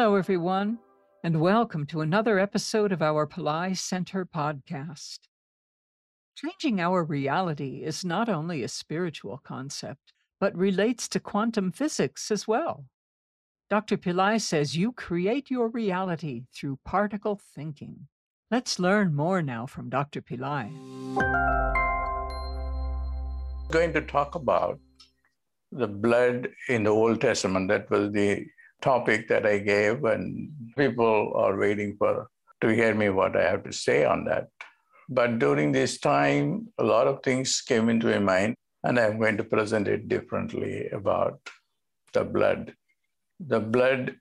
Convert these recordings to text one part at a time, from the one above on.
Hello, everyone, and welcome to another episode of our Pillai Center podcast. Changing our reality is not only a spiritual concept, but relates to quantum physics as well. Dr. Pillai says you create your reality through particle thinking. Let's learn more now from Dr. Pillai. I'm going to talk about the blood in the Old Testament. That was the topic that I gave, and people are waiting for to hear me what I have to say on that. But during this time, a lot of things came into my mind, and I'm going to present it differently about the blood. The blood,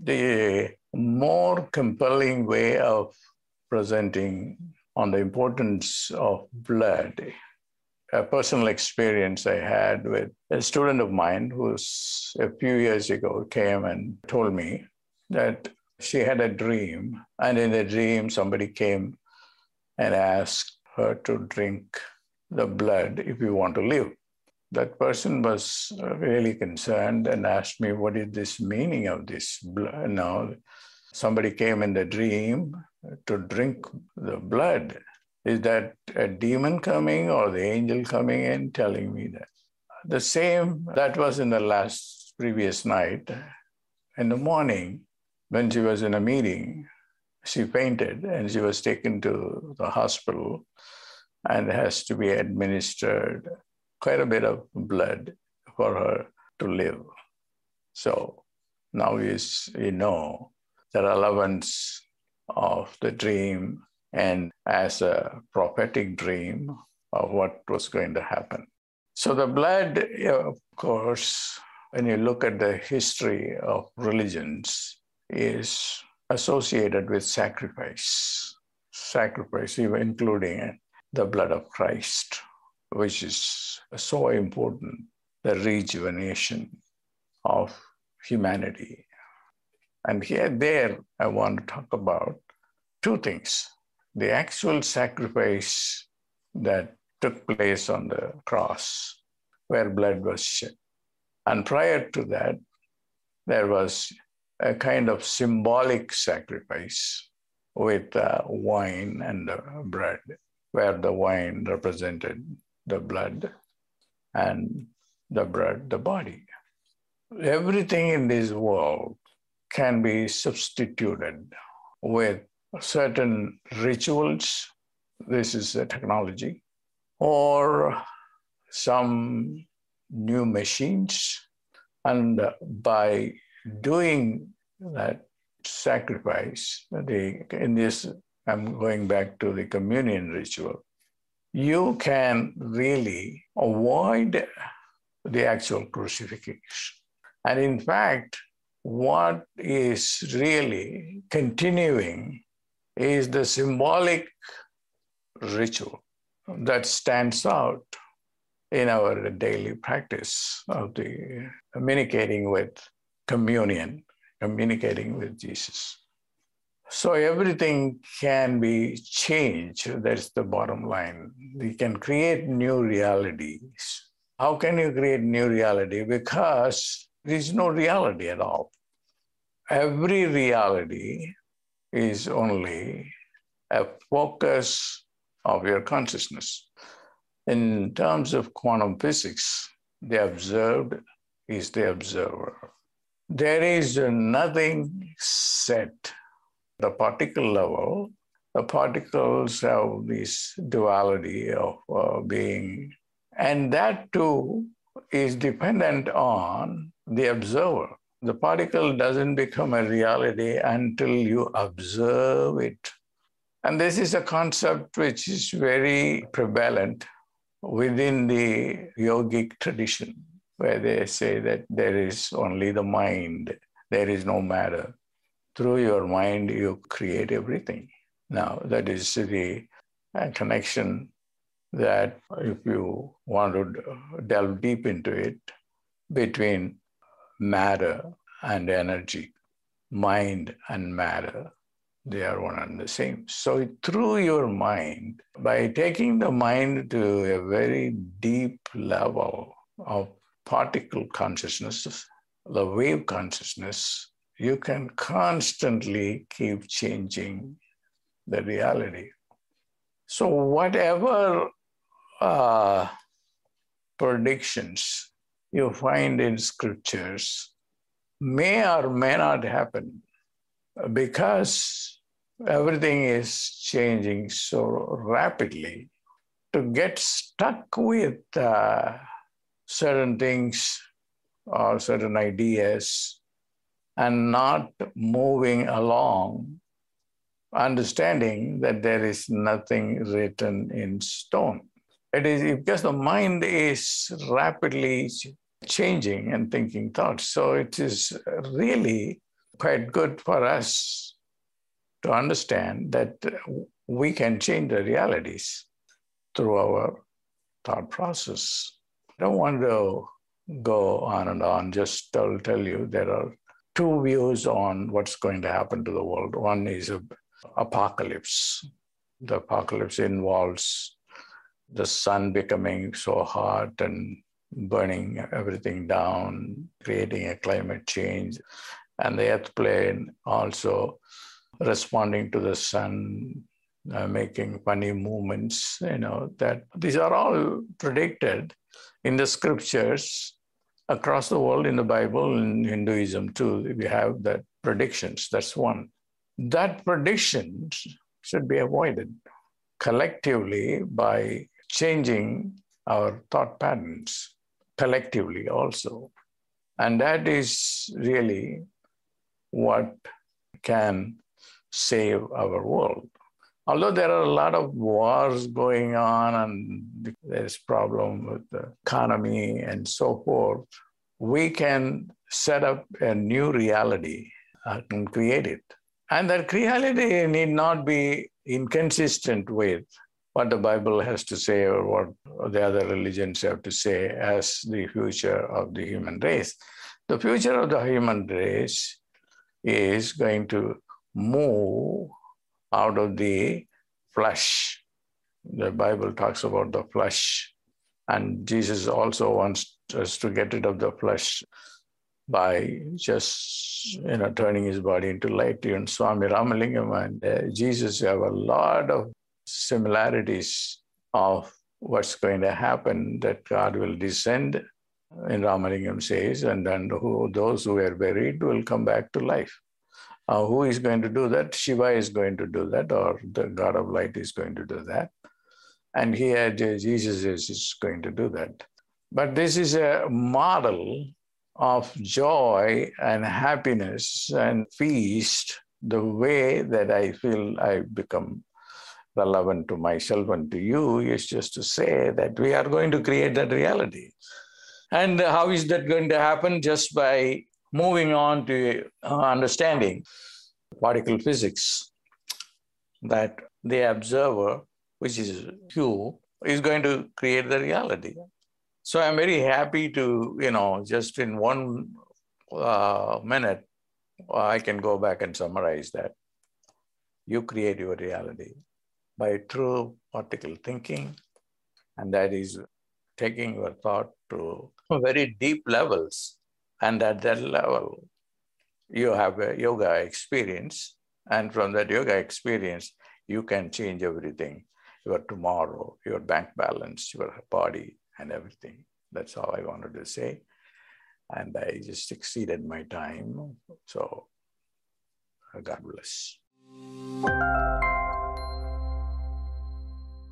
the more compelling way of presenting on the importance of blood a personal experience I had with a student of mine who's a few years ago came and told me that she had a dream. And in the dream, somebody came and asked her to drink the blood if you want to live. That person was really concerned and asked me, What is this meaning of this blood? Now, somebody came in the dream to drink the blood. Is that a demon coming or the angel coming in telling me that? The same, that was in the last previous night. In the morning, when she was in a meeting, she fainted and she was taken to the hospital and has to be administered quite a bit of blood for her to live. So now is you know the relevance of the dream and as a prophetic dream of what was going to happen. So, the blood, of course, when you look at the history of religions, is associated with sacrifice. Sacrifice, even including the blood of Christ, which is so important, the rejuvenation of humanity. And here, there, I want to talk about two things the actual sacrifice that took place on the cross, where blood was shed. And prior to that, there was a kind of symbolic sacrifice with uh, wine and bread, where the wine represented the blood and the bread, the body. Everything in this world can be substituted with certain rituals, this is a technology, or some new machines. And by doing that sacrifice, the, in this, I'm going back to the communion ritual, you can really avoid the actual crucifixion. And in fact, what is really continuing is the symbolic ritual that stands out in our daily practice of the communicating with communion, communicating with Jesus. So everything can be changed. That's the bottom line. We can create new realities. How can you create new reality? Because there is no reality at all. Every reality is only a focus of your consciousness. In terms of quantum physics, the observed is the observer. There is nothing set. The particle level, the particles have this duality of uh, being, and that too is dependent on the observer the particle doesn't become a reality until you observe it. And this is a concept which is very prevalent within the yogic tradition, where they say that there is only the mind, there is no matter. Through your mind, you create everything. Now, that is the uh, connection that, if you want to delve deep into it, between matter and energy, mind and matter, they are one and the same. So, through your mind, by taking the mind to a very deep level of particle consciousness, the wave consciousness, you can constantly keep changing the reality. So, whatever uh, predictions you find in scriptures may or may not happen because everything is changing so rapidly. To get stuck with uh, certain things or certain ideas and not moving along, understanding that there is nothing written in stone. It is because the mind is rapidly changing and thinking thoughts. So it is really quite good for us to understand that we can change the realities through our thought process. I don't want to go on and on, just tell, tell you there are two views on what's going to happen to the world. One is a apocalypse. The apocalypse involves the sun becoming so hot and burning everything down, creating a climate change, and the earth plane also responding to the sun, uh, making funny movements. You know that these are all predicted in the scriptures across the world in the Bible, in Hinduism too. We have that predictions. That's one. That prediction should be avoided collectively by changing our thought patterns collectively also. And that is really what can save our world. Although there are a lot of wars going on and there's problem with the economy and so forth, we can set up a new reality uh, and create it. And that reality need not be inconsistent with what the Bible has to say or what the other religions have to say as the future of the human race. The future of the human race is going to move out of the flesh. The Bible talks about the flesh, and Jesus also wants us to get rid of the flesh by just you know turning his body into light. And Swami Ramalingam and uh, Jesus have a lot of similarities of what's going to happen. That God will descend, in Ramalingam says, and then who, those who are buried will come back to life. Uh, who is going to do that? Shiva is going to do that, or the God of light is going to do that. And here Jesus is going to do that. But this is a model of joy and happiness and feast, the way that I feel I become relevant to myself and to you is just to say that we are going to create that reality. And how is that going to happen? Just by moving on to uh, understanding particle physics, that the observer, which is you, is going to create the reality. So I'm very happy to, you know, just in one uh, minute, I can go back and summarize that. You create your reality by true particle thinking, and that is taking your thought to very deep levels and at that level, you have a yoga experience. And from that yoga experience, you can change everything your tomorrow, your bank balance, your body, and everything. That's all I wanted to say. And I just exceeded my time. So, God bless.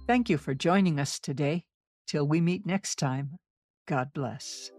Thank you for joining us today. Till we meet next time, God bless.